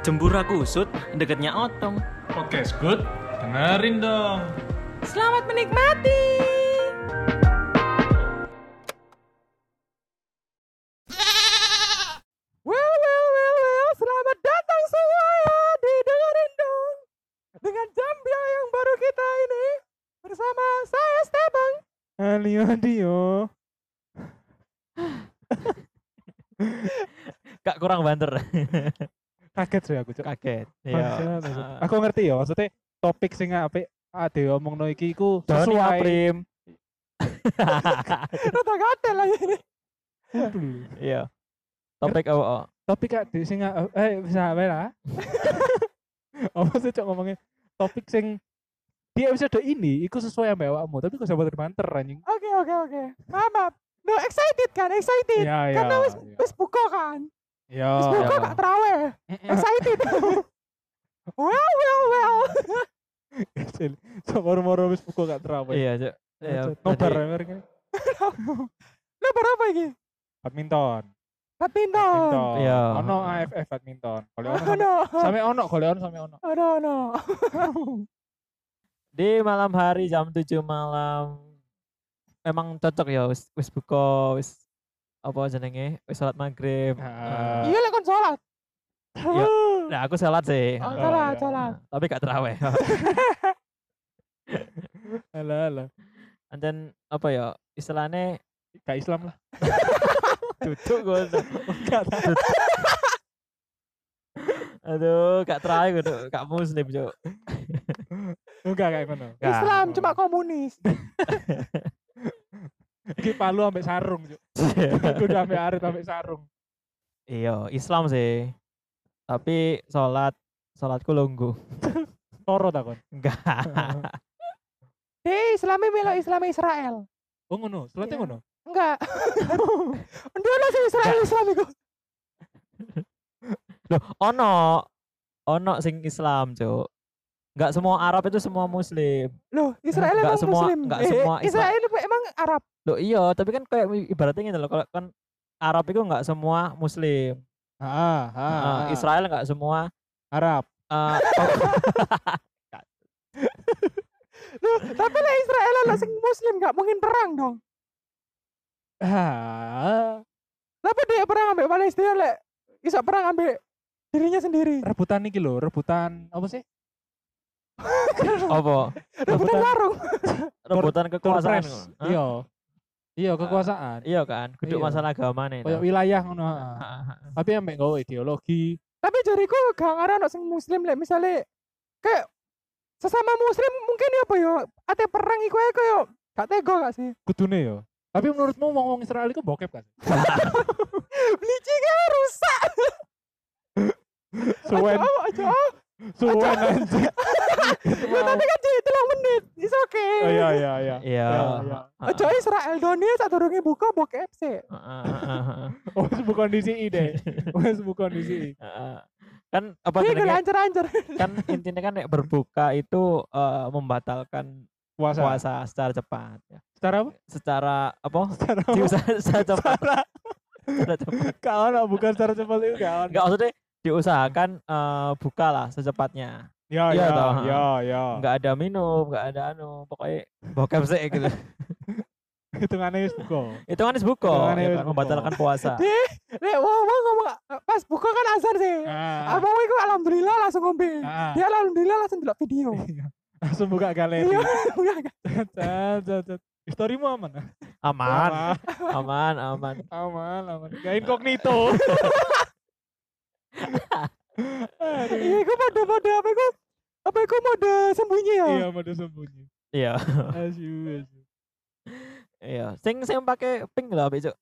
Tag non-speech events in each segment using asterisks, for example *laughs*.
Jembura kusut deketnya otong. Podcast good, dengerin dong. Selamat menikmati. Well, well, well, well. Selamat datang semua ya di dengerin dong. Dengan jambia yang baru kita ini bersama saya Stebang. Alio Dio. *laughs* Kak kurang banter. *laughs* Kaget sih aku, Cuk. Kaget. Iya. aku. Ngerti ya, maksudnya topik sing apik ade omongno iki iku sesuai. Aprim. Rata gatel lagi ini. Iya. Topik apa? oh? Topik ade sing eh bisa wae lah. *laughs* Apa sih cok ngomongnya topik sing di episode ini iku sesuai sama awakmu, tapi kok sampai banter anjing. Oke, oke, oke. Maaf, maaf. No, excited kan? Excited. Iya. Karena wis wis buka kan. Iya. Wis buka iya. gak terawih. Excited. well, well, well. So moro-moro wis buka gak terawih. Iya, Cuk. Iya. Nobar tadi- ya mereka. Lo berapa iki? Badminton. Badminton. Iya. Ono AFF badminton. Kalau ono sampe ono, kalau ono sampe ono. Oh no, no. *laughs* Di malam hari jam 7 malam emang cocok ya wis wis buka wis apa jenenge wis salat maghrib. Ah. Iya lek kon sholat. Iya. *laughs* Nah, aku salat sih. Oh, Oh, sholat, iya. sholat. Tapi gak terawih. *laughs* Alah, alah. Dan apa ya istilahnya Gak Islam lah. *laughs* duduk gue. Aduh, gak terawih gue gak muslim, Cuk. Enggak kayak. Gak. Islam cuma komunis. Iki palu ambek sarung, Cuk. *laughs* Kudu ambek arit ambek sarung. Iya, Islam sih. Tapi sholat sholatku lungguh. *laughs* Toro takon. Enggak. *laughs* Hei, Islami melo Islami Israel. Oh ngono, selate Iya. ngono. Enggak. Lah sih Israel Islam iku. Loh, ono ono sing Islam, Cuk. Enggak semua Arab itu semua muslim. Loh, Israel emang semua- muslim. nggak Eh, semua Islam. Israel itu emang Arab. Loh iya, tapi kan kayak ibaratnya gitu loh, kalau kan Arab itu enggak semua muslim. Heeh, Nah, Israel enggak semua Arab. eh, *laughs* Loh, tapi lah Israel lah sing muslim enggak mungkin perang dong. Ah, Kenapa dia perang ambek Palestina lek bisa perang ambek dirinya sendiri? rebutan iki lho, rebutan apa sih? *laughs* apa? Rebutan warung. *laughs* Rebutan kekuasaan. Iya. Iya, kekuasaan. Iya kan, kudu Iya. masalah agama nih. Kayak wilayah ngono. heeh. Tapi ambek nggawa ideologi. Tapi jariku gak ngarana sing muslim lek misale kayak sesama muslim mungkin ya apa yo ate perang iku ae koyo gak tega gak sih? Kudune yo. Tapi menurutmu ngomong Israel itu bokep kan? *laughs* Bleachingnya rusak. Suwen, Aja, oh, aja. Oh. suwen anjing. *laughs* Ya tadi kan jadi telung menit. It's okay. Oh iya iya iya. Iya. iya. Aja Israel Doni saat durunge buka heeh, heeh. *laughs* Oh, bukan di deh. Wis bukan di sini. Heeh. Kan apa Dia jenenge? gak ancer-ancer. Kan intinya kan berbuka itu eh, membatalkan Puasa. puasa secara cepat ya. Secara apa? Secara apa? Secara apa? Secara cepat. Secara Secara cepat. kawan bukan secara cepat itu kawan. Enggak maksudnya diusahakan eh, buka lah secepatnya. Ya Iya ya toh, ya ya. Enggak ada minum, enggak ada anu, pokoknya bokep sih gitu. *laughs* Hitungannya wis buka. Hitungannya ya wis kan, buka. membatalkan puasa. *laughs* Lek wong wong ngomong pas buka kan azan sih. Ah, Abang iku alhamdulillah langsung ngombe. ah. Dia alhamdulillah langsung delok video. *laughs* Langsung buka galeri. Iya. Cat, cat. Historimu aman? Aman, aman, aman. Aman, aman. Gak incognito. Iya, iku mode-mode apa iku? Apa iku mode sembunyi ya? Iya, mode sembunyi. Iya, Asu, asu. iya. Sing sing pakai pink lho, Cuk.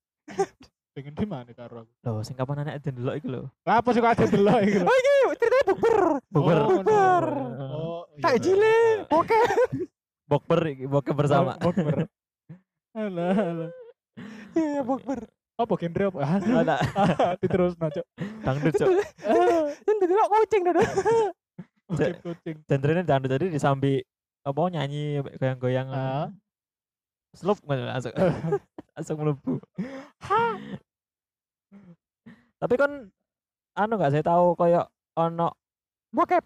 Pengen di mana karo aku? Loh, sing kapan anak itu delok iku lho. Lah apa sih kok ada delok lho? Oh iki ceritanya bukber. Bukber. Oh, Bukber. Oh, iya. Tak jile, oke. Bokber bokep bersama. Bokber. Alah, alah. Iya, bukber. Apa genre apa? Ah, *laughs* Ada Diterus naco. dangdut, Cuk. Yang *laughs* kucing dodo. *laughs* Kucing kucing. Genrenya dangdut tadi disambi apa nyanyi goyang-goyang. Ah. Slup langsung langsung mlebu. Tapi kan anu gak saya tahu koyo ono Bokep.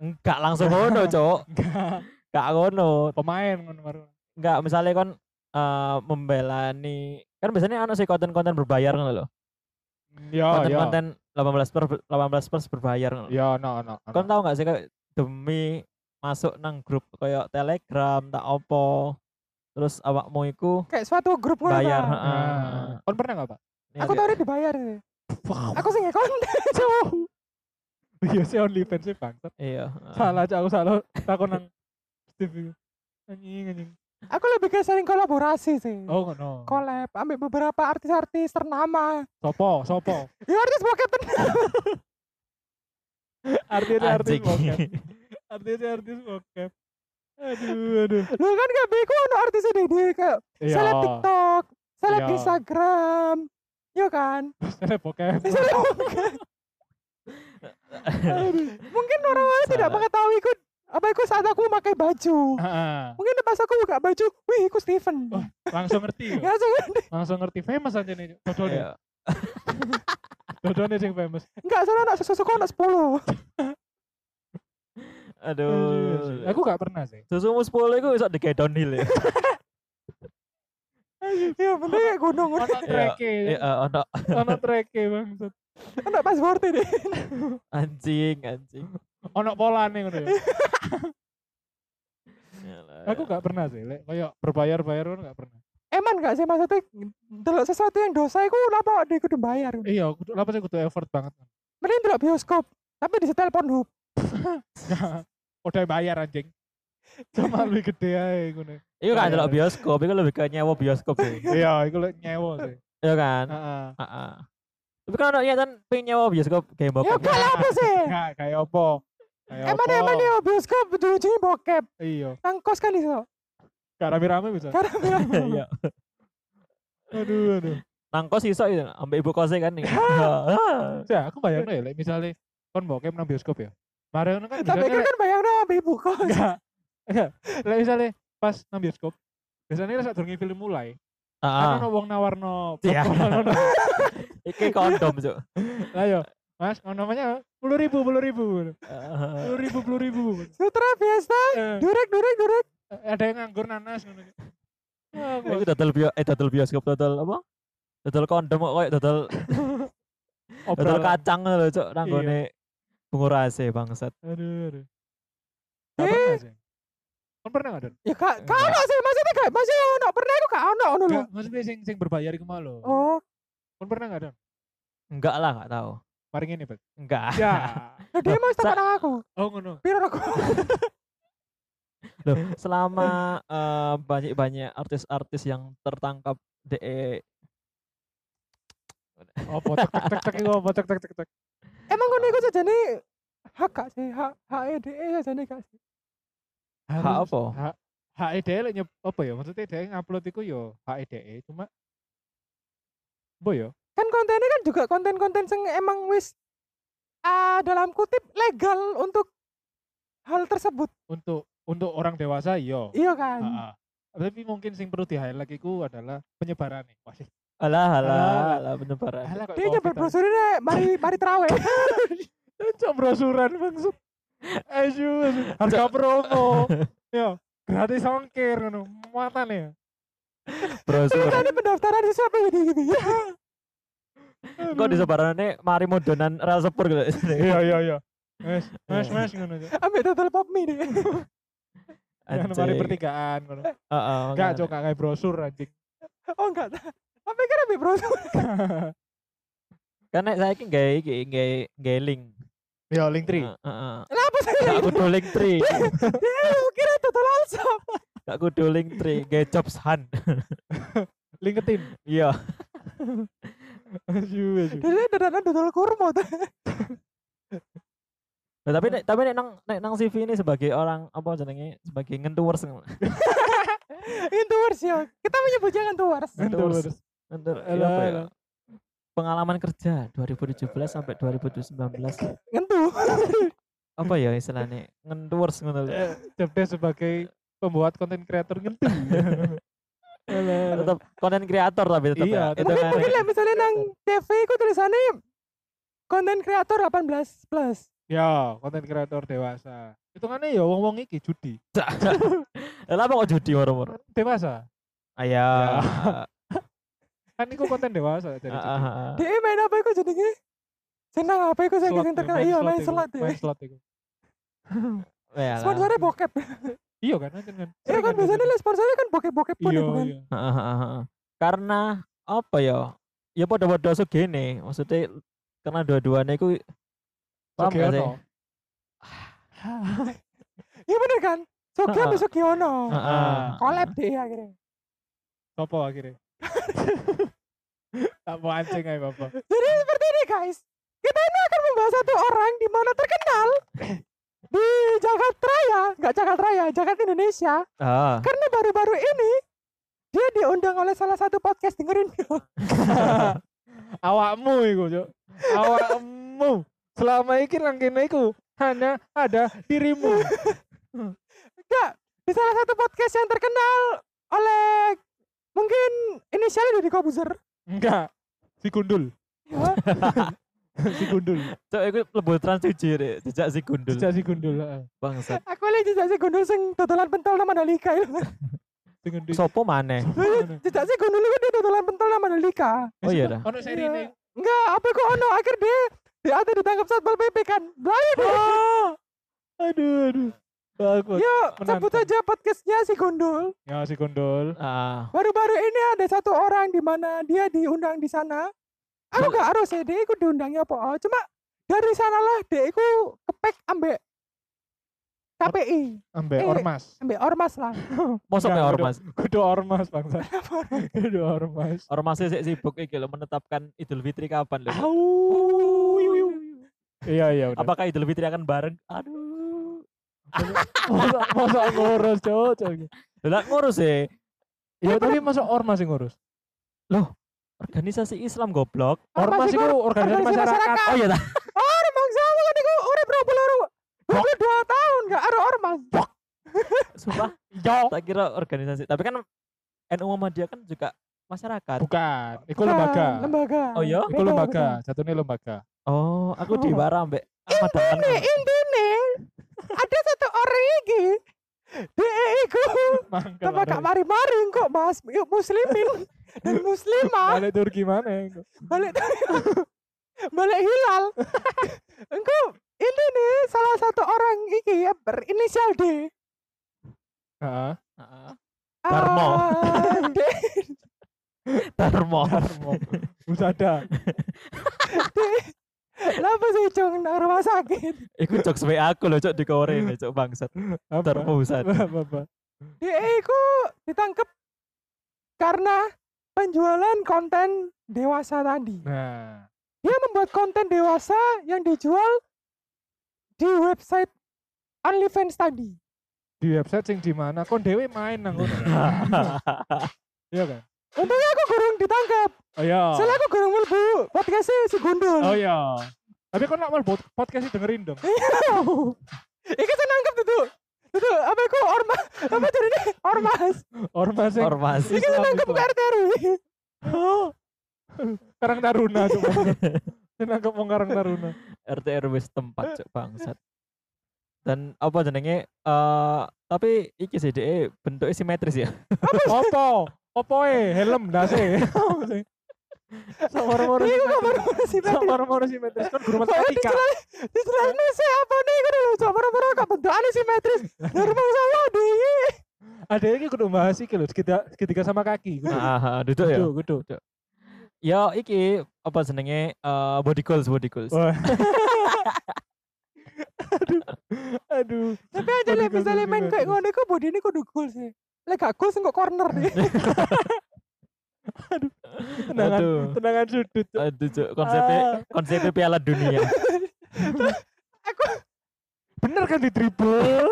enggak langsung ngono, Cuk. Enggak. Enggak ngono. Pemain ngono baru. Enggak, misalnya kon eh membela nih kan biasanya ono sih konten-konten berbayar ngono loh. Ya, ya. Konten-konten 18 per 18 plus berbayar ngono. Ya, no, no. no. Kon tahu nggak sih kayak demi masuk nang grup kayak Telegram tak opo terus awakmu iku Kayak suatu grup ngono bayar heeh. Nah, kon pernah enggak, Pak? Iya, Aku tau dia dibayar sih. Aku sing konten. *laughs* Iya sih OnlyFans sih bangsat. iya. Salah aja aku salah takon nang Steve. Anjing anjing. Aku lebih ke sering kolaborasi sih. Oh ngono. Collab ambil beberapa artis-artis ternama. Sopo, sopo. *laughs* Ya artis bokep. Artis artis bokep. Artis artis bokep. Aduh, aduh. Lu kan gak bego ono artis ini dia kayak Iya. seleb TikTok, seleb Iya. Instagram. Iya kan? Seleb bokep. *laughs* Seleb bokep. *laughs* Mungkin orang-orang tidak mengetahui ikut apa ikut saat aku pakai baju. Heeh. Mungkin pas aku buka baju, wih ikut Steven. Oh, langsung ngerti. Ya ya. langsung Langsung ngerti famous aja nih. Dodone. Iya. *laughs* Dodone sing famous. enggak salah anak susu anak 10. *laughs* aduh Aku gak pernah sih. susumu 10 iku iso di downhill ya *laughs* Iya bener kayak gunung. Ono treke. iya ono Ono treke bangsat. Anak password ini. anjing anjing Ono polane ngono ya. Aku gak pernah sih, lek koyo berbayar-bayar kan gak pernah. Eman gak sih maksudnya delok sesuatu yang dosa iku lapa di kudu bayar. Iya, kudu apa sih kudu effort banget. Mending delok bioskop tapi di setel Pornhub. *laughs* Udah bayar anjing. Cuma lebih gede aja ngono. Iya kan Bayar. delok bioskop, itu lebih ke nyewa bioskop sih. Iya, iku lek nyewa sih. Iya kan? Heeh. Heeh. Tapi kan ya kan pengen nyewa bioskop game Ya bokep. gak lah apa sih? *laughs* Enggak, kayak apa? Kayak Eman apa? eman ya bioskop ujung-ujungnya bokep. Iya. Nang kos kan iso. Gak rame-rame bisa. Karena bilang Iya. Aduh, aduh. Nang kos iso itu, ambek ibu kosnya kan nih. *laughs* Ya, aku bayangin ya, misalnya kon bokep nang bioskop ya. Mari kan biasanya kan bayang dong ambil ibu kos. enggak. Enggak. Misalnya pas nang bioskop, biasanya saat durunge film mulai, kan Ah, ono wong nawarno Iya. popcorn. *laughs* iki kondom, Cuk. Lah yo, Mas, ngono namanya puluh ribu, puluh ribu, puluh ribu, puluh ribu. Sutra biasa. Eh, Durek durek durek. ada yang nganggur nanas ngono. Iku dodol bio eh dodol bioskop dodol apa? Dodol kondom kok koyo dodol *laughs* dodol obrolan. kacang lho, Cuk, nang Iya. gone bungurase bangsat. Aduh, aduh. Sih. Kon pernah gak, Don? Ya kak, kak ono sih maksudnya gak masih ono pernah aku gak ono ono lho. Maksudnya sing sing berbayar iku mau lho. Oh, Kon pernah gak, Don? Enggak lah, enggak tahu. Mari ngene, Bet. Enggak. Ya. lah *laughs* dia mau Sa- sama aku. Oh, ngono. Piro aku? Loh, selama eh, banyak-banyak artis-artis yang tertangkap DE Apa tek tek tek tek iku apa tek tek tek tek. Emang ngono iku sajane hak gak sih? Hak hak EDE sajane gak sih? hak apa? Hak HEDE lek nyep apa ya? Maksudnya dia ngupload iku yo HEDE cuma Bo yo. Kan kontennya kan juga konten-konten sing emang wis ah dalam kutip legal untuk hal tersebut. untuk untuk orang dewasa yo. Iya kan? Heeh. Tapi mungkin sing perlu di highlight iku adalah penyebaran nih. Wah, sih. Alah, alah, Alah. alah penyebaran. Alah, kok Dia nyebar aja. brosur ini mari mari terawih. *laughs* Cok brosuran maksud. Ayo, harga promo. *laughs* Yo, gratis ongkir ngono. Muatan ya. Brosur. Kan pendaftaran di siapa ini gitu ya. Kok di sebarannya mari modonan rel sepur gitu. Iya, iya, iya. Mes, mes, mes ngono. Total pop mie deh. Ngono mari pertigaan ngono. Heeh. Enggak, cok kayak brosur anjing. Oh enggak. Apa kan ambil brosur? *laughs* Karena saya ini gak iki gak gak link. Yo, link tree. Heeh. Lah apa sih? Kudu link tree. Dia *laughs* kira total alsap. Gak kudu link tree, gak jobs hunt. *laughs* LinkedIn. Iya. Asu, asu. Dia dadakan total kurma tuh. Nah, tapi nek tapi nek nang nek nang CV ini sebagai orang apa jenenge sebagai ngentuers Intuers *laughs* ya. Kita menyebutnya intuers. Ngentuers. Terus. ngentur iya ya? alah. Pengalaman kerja 2017 sampai 2019 Ngentu. apa ya istilahnya ngentuers ngono lho. Eh, Job sebagai pembuat konten kreator ngerti. Alah. *laughs* tetap konten kreator tapi tetap Iya, ya. Itu Mungkin kan mungkin lah misalnya nang TV ku tulisannya konten kreator 18 plus. Ya, konten kreator dewasa. Hitungannya ya wong-wong iki judi. *laughs* Lah apa kok judi moro-moro? Dewasa. Ayah. *laughs* Kan iku konten dewasa jadi judi. Dia main apa iku jenenge? Senang apa iku saya sing ya, terkenal iya main slot ya. Main slot iku. Ya. Sponsornya bokep. Iya kan, kan kan. Iya kan biasanya lah sponsornya kan bokep-bokep pun Iya, kan. iya. Heeh, heeh, heeh. Karena apa ya? Ya pada-pada segene, maksudnya karena dua-duanya itu paham gak sih? Iya bener kan? Sogi ambil Sugiono. Heeh. Collab deh akhirnya. Sopo akhirnya? *laughs* tak mau anjing aja bapak. Jadi seperti ini guys. Kita ini akan membahas satu orang di mana terkenal di Jakarta Raya, nggak Jakarta Raya, Jakarta Indonesia. Ah. Karena baru-baru ini dia diundang oleh salah satu podcast dengerin. *laughs* Awakmu iku, Cuk. Awakmu. Selama iki nang kene iku hanya ada dirimu. Enggak, di salah satu podcast yang terkenal oleh mungkin inisialnya Deddy Kobuzer. Enggak. Si gundul. *laughs* *laughs* Si gundul. Cok, itu lebu trans tujuh ya, jejak si gundul. Jejak si gundul. heeh. Bangsat. aku lihat jejak si Gundul sing dodolan pentol nama Mandalika itu. Si gundul. Sopo maneh? *laughs* Jejak si Gundul itu dia dodolan pentol nama Mandalika. Oh iya dah. Ono seri ini. Enggak, apa kok ono akhir dia dia ada ditangkap satpol PP kan. Belayu deh. Aduh, aduh. Bagus. Yuk, Menantang. sebut aja podcastnya si Gundul. Ya si gundul. Ah. Baru-baru ini ada satu orang di mana dia diundang di sana. Aku gak harus ya, dia ikut diundangnya apa. oh. Cuma dari sanalah dia ikut kepek ambek KPI, Ambek Eh. ormas. ambek ormas lah. *laughs* Mosok ya ormas. Kudu ormas bangsa. *laughs* Kudu ormas. Ormasnya sih sibuk iki lho menetapkan Idul Fitri kapan lho. Iya iya udah. Apakah Idul Fitri akan bareng? Aduh. *laughs* masa, masa ngurus cocok. Lah ngurus ya. Ya tapi masa ormas yang ngurus. Organisasi Islam goblok. Ormas itu organisasi organisasi masyarakat. masyarakat. Oh iya dah. Ormas sama kan iku urip berapa loro? Aku dua tahun gak ada ormas. *laughs* Sumpah. Yo. Tak kira organisasi. Tapi kan NU Muhammadiyah kan juga masyarakat. Bukan, itu Bukan, lembaga. Lembaga. Oh iya? Itu Beda, lembaga, beda. jatuhnya lembaga. Oh, aku diwara Ahmad Dahlan. Ini intine *laughs* ada satu orang iki. Dia iku Mangkel. Tambah gak mari-mari kok bahas yuk muslimin dan muslimah Balik Turki mana? balik balik hilal. Engkau ini nih salah satu orang iki ya berinisial D. Heeh. Heeh. Darmo. Ah, D. Darmo. Darmo. Usada. Lapa sih cung nang rumah sakit. Iku jokes WA aku loh, cok di korene, cok bangsat. Apa? Darmo usat. Apa? apa? Dia iku ditangkap karena penjualan konten dewasa tadi. Nah, Dia membuat konten dewasa yang dijual di website OnlyFans tadi. di website sing di mana kon dewe main nang. *laughs* Iya kan? Untungnya aku gurung ditangkap. Oh iya. Soalnya aku gurung mlebu podcastnya si Gundul. Oh iya. Tapi kon nak mal bot- podcast dengerin dong. Iki saya nangkep tuh. Itu apa aku ormas apa jadi ini ormas. Ormas Ormas. Iki saya nangkep ke RT RW. Oh. Karang Taruna coba. Saya nangkep wong Karang Taruna. RT RW setempat, cok bangsat. Dan apa jenenge eh tapi iki sih bentuknya simetris ya. Opo? Opo e helm dase. Samar-mar Iku kamar si Petri. samar-mar simetris kan guru Kok matematika. Dijelasnya sih apa nih lho cok moro-moro gak bentukannya simetris. Normal sama deh. Ada iki kudu bahas iki lho segitiga, segitiga sama kaki. Kudu. Ah, ah, duduk ya. Kudu, kudu. Ya iki apa jenenge eh body goals, body goals. *laughs* Aduh. Aduh. Tapi aja lah misalnya main kayak ngono iku body ini kudu goal sih. Lek gak goal sih kok corner nih. *laughs* Tendangan, Aduh. tendangan sudut. Cuk. Aduh, cok konsepnya Ah. konsepnya Piala Dunia. Bener kan di dribble.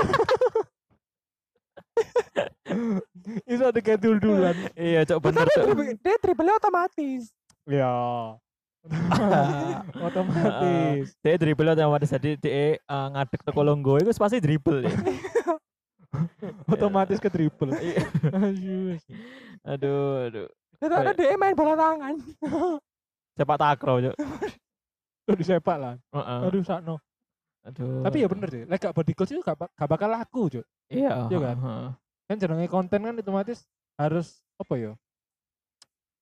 Itu ada kayak dul-dulan. iya, cok bener, Tapi cok. dribble- dia dribble otomatis. Ya. *laughs* Otomatis. Dia dribble otomatis jadi dia eh, ngadek teko longgo itu pasti dribble ya. *laughs* *laughs* Otomatis ke dribble. Iya. *laughs* Aduh. Aduh. Itu ada dia main bola tangan. *laughs* Sepak takraw, cok. Tuh disepak lah. Heeh. Aduh sakno. Aduh. Tapi ya bener sih, lek gak body coach itu gak, gak bakal laku, Cuk. Iya. Iya kan? heeh. Kan jenenge konten kan otomatis harus apa ya?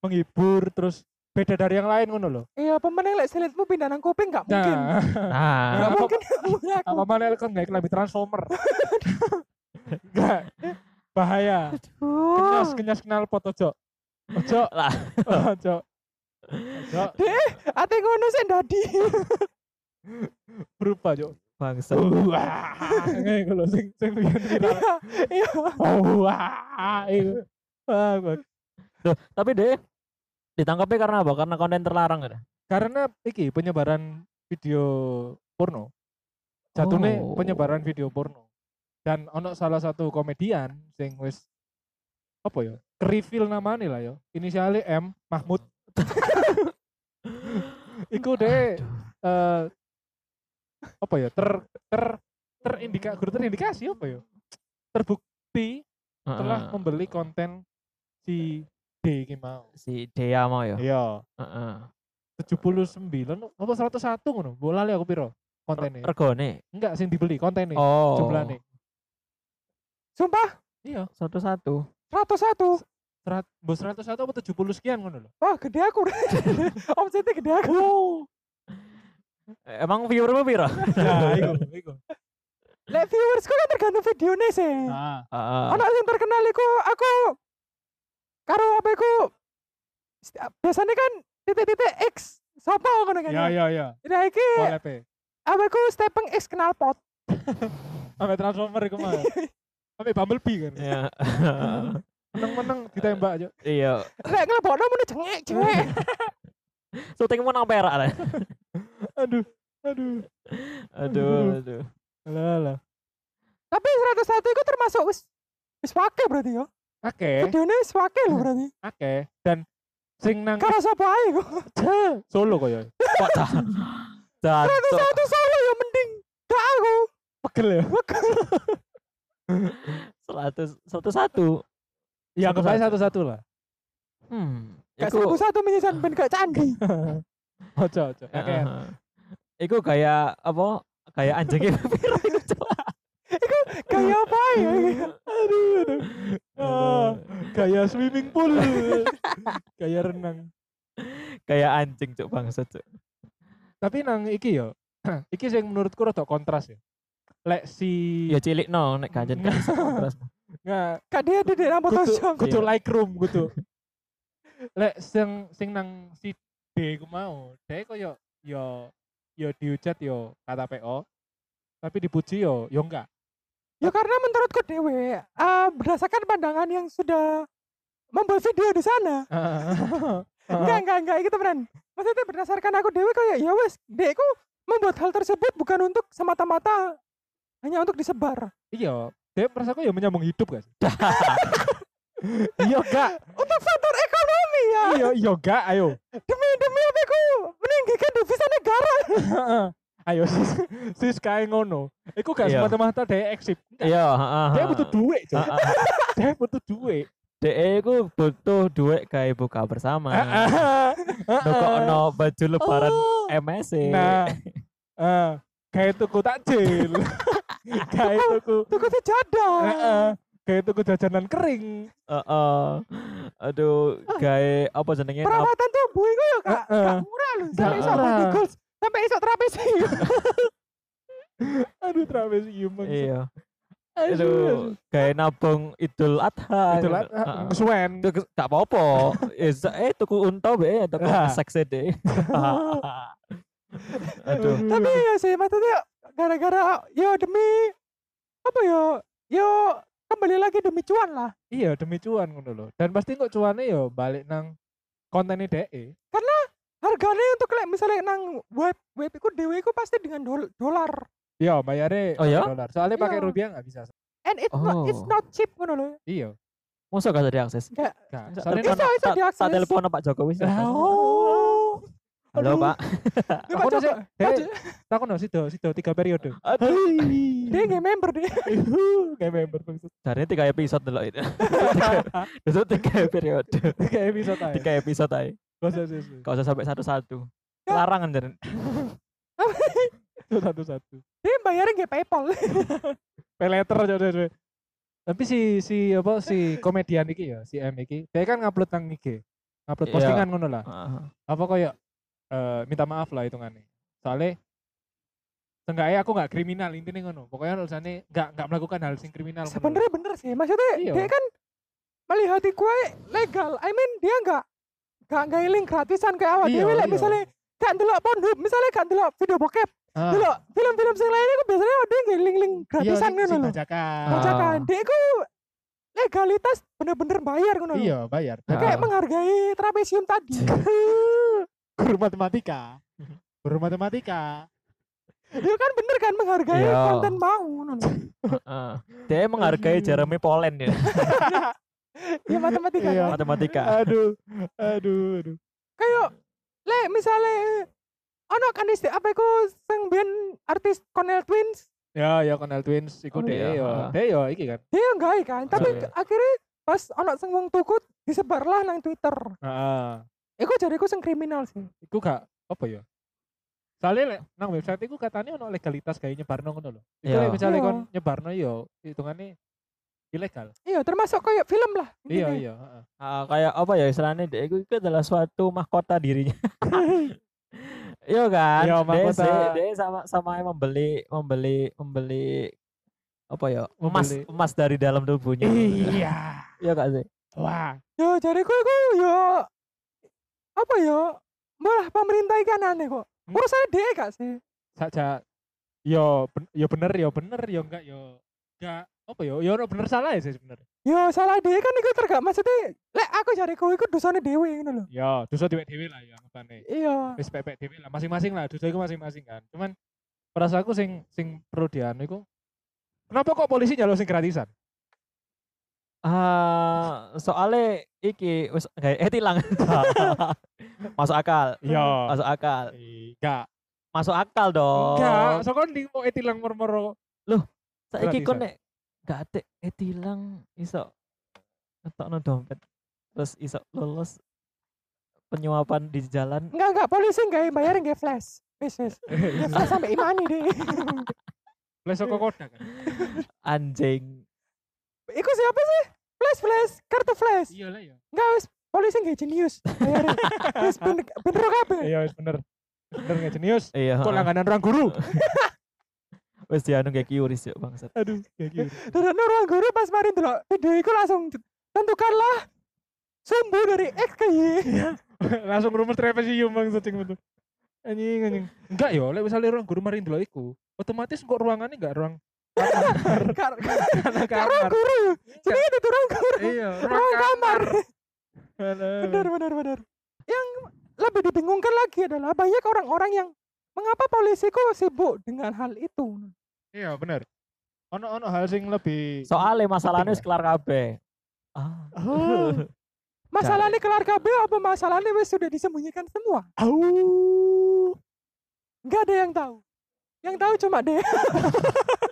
Menghibur terus beda dari yang lain ngono loh. Iya, pemenang lek selitmu pindah nang kuping mungkin. Nah, Nah, apa- mungkin kamu aku. apa mana lek kon gak klambi transformer. Gak bahaya. Kenyas Aduh. kenyas kenal pot ojo. Ojo. *laughs* Lah. Ojo. Ojo. Ate ngono sih dadi. Berupa, Cuk. bangsa. Wah, kayak ngono sing sing viral. Iya. Wah, itu. Wah, bak- Duh, tapi deh ditangkapnya karena apa? Karena konten terlarang kan? karena iki penyebaran video porno. Jatuhnya Oh. penyebaran video porno. Dan ono salah satu komedian sing wis apa ya? Reveal namanya lah ya. Inisialnya M Mahmud. *laughs* Iku deh eh apa ya? Ter ter terindika guru terindikasi apa ya? Terbukti telah Heeh. membeli konten si D iki mau. si Dea mau ya. Iya. Heeh. 79 apa 101 ngono. Bola aku piro kontennya. Regone. Enggak sing dibeli kontennya. Oh. Jumlahnya. Sumpah, Iya. Satu-satu. 101. Serat, bos 101 apa 70 sekian ngono loh. Wah, gede aku. *laughs* Omsetnya gede aku. Eh, Emang viewermu piro? Ya, iku, iku. Lek viewers kan tergantung videonya sih. Nah, Heeh. Ono yang terkenal iku aku karo apa iku st- biasanya kan titik-titik X sapa ngono kan. ya ya ya. Nah iki apa iku Stephen X kenal pot. Sampai transformer iku mah. *laughs* Sampai Bumblebee kan. Iya. *laughs* Meneng-meneng ditembak aja. Iya. Lek ngelebokno muni cengek cengek. Syutingmu *laughs* nang perak lah. Aduh, aduh. Aduh, aduh. Alah, alah. Tapi 101 iku termasuk wis wis wake berarti ya. Oke, Videonya wis wake lho berarti. oke. Dan sing nang Karo sapa ae kok. *laughs* Solo koyo. Kok dah. Dah. Satu solo ya mending gak aku. Pegel ya. Seratus satu satu. Ya anggap aja satu-satu lah. Hmm. Gak satu satu menyisan ben gak candi. *laughs* Ojo, ojo. Oke. Heeh. Iku kayak apa? Kayak anjingnya *laughs* piro iku, Cok? Kayak apa ya? Aduh, aduh. Ah, kayak swimming pool. *laughs* kayak renang. Kayak anjing cuk bangsa cuk. Tapi nang iki yo. *clears throat* iki sing menurutku rada kontras ya. Lek si Ya cilik no nek kanjen kan kontras. nggak Kak dia di rambut kudu kosong. kudu Iya. like room kudu. *laughs* Lek sing sing nang si D ku mau, D koyo yo yo diucat yo kata PO. Tapi dipuji yo yo enggak. Ya karena menurutku dewe eh, berdasarkan pandangan yang sudah membuat video di sana. *laughs* Enggak, enggak, enggak, itu beneran. Maksudnya berdasarkan aku dewe kayak ya wes, dekku membuat hal tersebut bukan untuk semata-mata hanya untuk disebar. Iya, dia merasa kok ya menyambung hidup sih? *laughs* iya gak, Untuk faktor ekonomi ya. iya iya gak, ayo. Demi demi apa aku meninggikan devisa negara. *laughs* ayo sis, sis kayak ngono. Iku gak Iya. semata-mata dia eksip. Iya, heeh. Dia butuh duit, Cok. Heeh. *laughs* dia butuh duit. DE ku butuh duit kayak buka bersama. Nukokno baju lebaran Oh. MSC. Nah, eh, kayak tuku takjil. Kayak tuku, Tuku sejadah. Heeh. kayak tuku jajanan kering. Heeh. Aduh, gawe apa jenenge? Perawatan tubuh itu ya kak, Heeh. gak murah loh. Sampai iso goals, sampai iso trapesium. *laughs* Aduh, trapesium. bangsa. Iya. Aduh, Aduh, gawe nabung Idul Adha. Itu ngono. lah, Heeh. kesuwen. Itu gak apa-apa. Eh, *laughs* sa- eh tuku unta be, tuku Ah. seks deh. *laughs* Aduh. Tapi ya sih maksudnya gara-gara ya demi apa ya, yo kembali lagi demi cuan lah. Iya demi cuan ngono lho. Dan pasti kok cuannya yo balik nang kontennya DE. Harganya untuk kayak misalnya nang web web itu dewe itu pasti dengan dol- dolar. Iya, bayarnya Oh ya? pakai dolar. Soalnya pakai Iya. rupiah nggak bisa. And it's not it's Oh. not cheap ngono loh. Iya. Masa gak bisa diakses? Enggak. Gak. Soalnya Bisa, telepon- bisa sa- diakses. sa telepon Pak Jokowi. Oh. Halo Aduh. Pak. *laughs* Aku Pak nasi, Joko- takut nasi sido, sido tiga periode. Aduh. dia nggak member deh. *laughs* Kayak member maksud. Dari tiga episode dulu itu. *laughs* Itu tiga periode. Tiga episode aja. Tiga episode aja. Gak usah sih. Gak usah sampai satu-satu. Larangan dan satu-satu. Dia bayarnya nggak PayPal. Peleter aja deh. Tapi si si apa si komedian iki ya, si M iki, dia kan ngupload nang IG. Ngupload Iya. postingan ngono lah. Apa koyo eh minta maaf lah hitungannya. Soalnya Seenggaknya aku nggak kriminal intinya ngono. Pokoknya tulisannya nggak nggak melakukan hal sing kriminal. Sebenarnya bener sih. Maksudnya Iya. dia kan melihat gue legal. I mean dia nggak nggak nggak link gratisan kayak awal. Iya, Dia like, iya. misalnya gak ndelok Pornhub, misalnya gak ndelok video bokep. Ah, Delok film-film sing lainnya aku biasanya ada nggak link-link gratisan ngono sing lho. bajakan. Ah. Dia itu legalitas bener-bener bayar ngono. Iya, bayar. Kayak Ah. menghargai trapesium tadi. *laughs* *laughs* Guru matematika. Guru matematika. Dia kan bener kan menghargai Iya. konten mau. Heeh. Dia menghargai Jeremy Polen ya, *laughs* Ya matematika. Iya. kan. matematika. Aduh, aduh, aduh. Kayak le misalnya ono kan isti apa iku sing artis Cornell Twins Ya, ya Cornell Twins iku Oh, deh iya. yo. Ah. Deh yo iki kan. dia enggak kan tapi Iya. akhirnya pas ono sing wong tuku disebarlah nang Twitter Heeh. Iku jariku sing kriminal sih Iku gak apa ya? Soalnya lek nang website iku katanya ono legalitas kayak nyebarno ngono lho. Iku Iya. lek misalnya Iya. kon nyebarno yo hitungannya ilegal. iya termasuk kayak film lah Iya, iya, heeh. Ah, kayak apa ya istilahnya dia itu, itu adalah suatu mahkota dirinya. *laughs* Iya kan? Iya, mahkota. dia sama sama yang membeli membeli membeli apa ya? Emas Membeli. emas dari dalam tubuhnya. Iya. Iya kak sih? Wah. yo jariku iku yo apa yo malah pemerintah ikan aneh kok. Hmm. urusannya dia gak sih? Saja yo ben, yo bener yo bener yo enggak yo enggak. Apa yo yo bener salah ya sih sebenarnya. yo salah dia kan iku tergak maksudnya lek aku jariku iku dosane dewe ngono lho. Yo, dosa dhewe-dhewe lah ya anggapane. iya. Wis pepek dhewe lah masing-masing lah dosa iku masing-masing kan. Cuman perasa aku sing sing perlu dianu iku kenapa kok polisi nyalo sing gratisan Ah, soalnya iki wis kayak eh tilang. *laughs* Masuk akal. iya Masuk akal. enggak Masuk akal dong. enggak so kon di mau etilang moro-moro Saiki kon nek gak ate eh tilang iso ngetokno dompet. Terus iso lolos penyuapan di jalan. enggak enggak polisi enggak bayar enggak flash wis wis *laughs* flash sampai imani deh flash saka koda kan Anjing. Iku siapa sih? Flash, flash, kartu flash. iya lah ya Enggak wis polisi nggak jenius. *laughs* Wis bener bener kabeh. iya wis bener bener nggak jenius Iya. kok langganan orang guru *laughs* Wis dianu kayak kiuris ya bangsat. aduh kayak gitu *laughs* Dan ruang guru pas mari dulu video iku langsung tentukanlah sumbu dari X ke Y. langsung rumus trapesium bang cing betul anjing anjing enggak yo lek misalnya orang guru marin dulu iku otomatis kok ruangannya enggak ruang Kar- Karena kamar guru. Jadi itu ruang guru. iya Ruang kamar. Benar benar benar. Yang lebih dibingungkan lagi adalah banyak orang-orang yang mengapa polisi kok sibuk dengan hal itu. Iya bener. Ono ono hal sing lebih Soalnya masalahnya Penting wis kelar kabeh. Ah. Oh. *laughs* Masalahnya kelar KB apa masalahnya wis sudah disembunyikan semua? Au. Enggak ada yang tahu. Yang tahu cuma dia. *laughs*